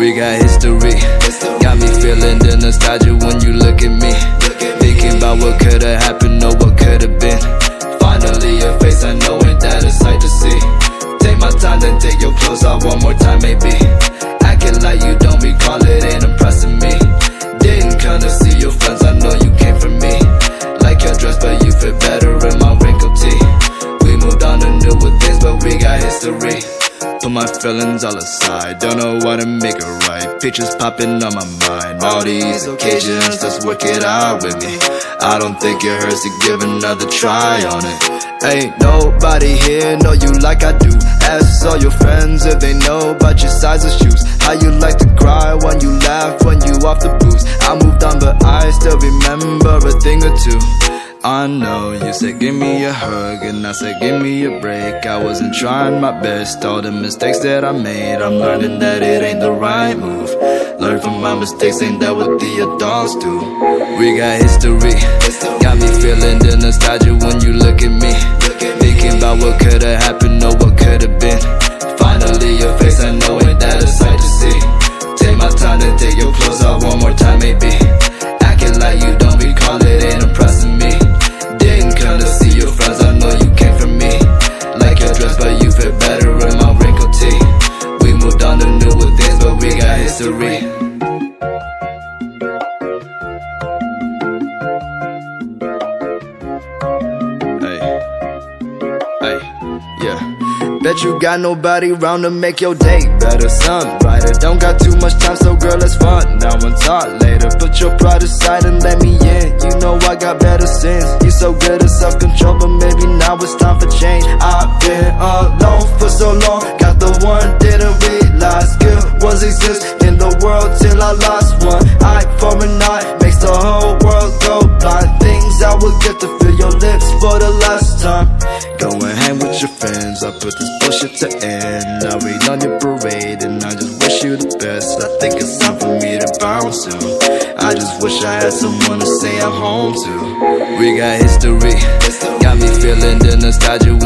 We got history. Got me feeling the nostalgia when you look at me. Thinking about what could've happened or what could've been. Finally, your face, I know ain't that a sight to see. Take my time, then take your clothes off one more time, maybe. Acting like you don't recall it ain't impressing me. Didn't to see your friends, I know you came for me. Like your dress, but you fit better in my wrinkled tee. We moved on to newer things, but we got history. Put my feelings all aside, don't know what to make it right. Pictures popping on my mind. All these occasions, let's work it out with me. I don't think it hurts to give another try on it. Ain't nobody here know you like I do. Ask all your friends if they know about your size of shoes. How you like to cry when you laugh when you off the booze. I moved on, but I still remember a thing or two. I know. You said give me a hug and I said give me a break. I wasn't trying my best, all the mistakes that I made I'm learning that it ain't the right move. Learn from my mistakes, ain't that what the adults do? We got history, got me feeling the nostalgia when you look at me. Thinking about what could've happened Bet you got nobody round to make your day better. Sun brighter, don't got too much time, so girl, let's fun. Now and talk later. Put your pride aside and let me in. You know I got better sense. You so good at self control, but maybe now it's time for change. I've been alone for so long, got the one didn't realize good ones exist in the world till I lost one. Eye for an eye makes the whole world go blind. Things I would get to your lips for the last time. Go and hang with your friends. I put this bullshit to end. I rain on your parade and I just wish you the best. I think it's time for me to bounce soon. I just wish I had someone to say I'm home to. We got history. Got me feeling the nostalgia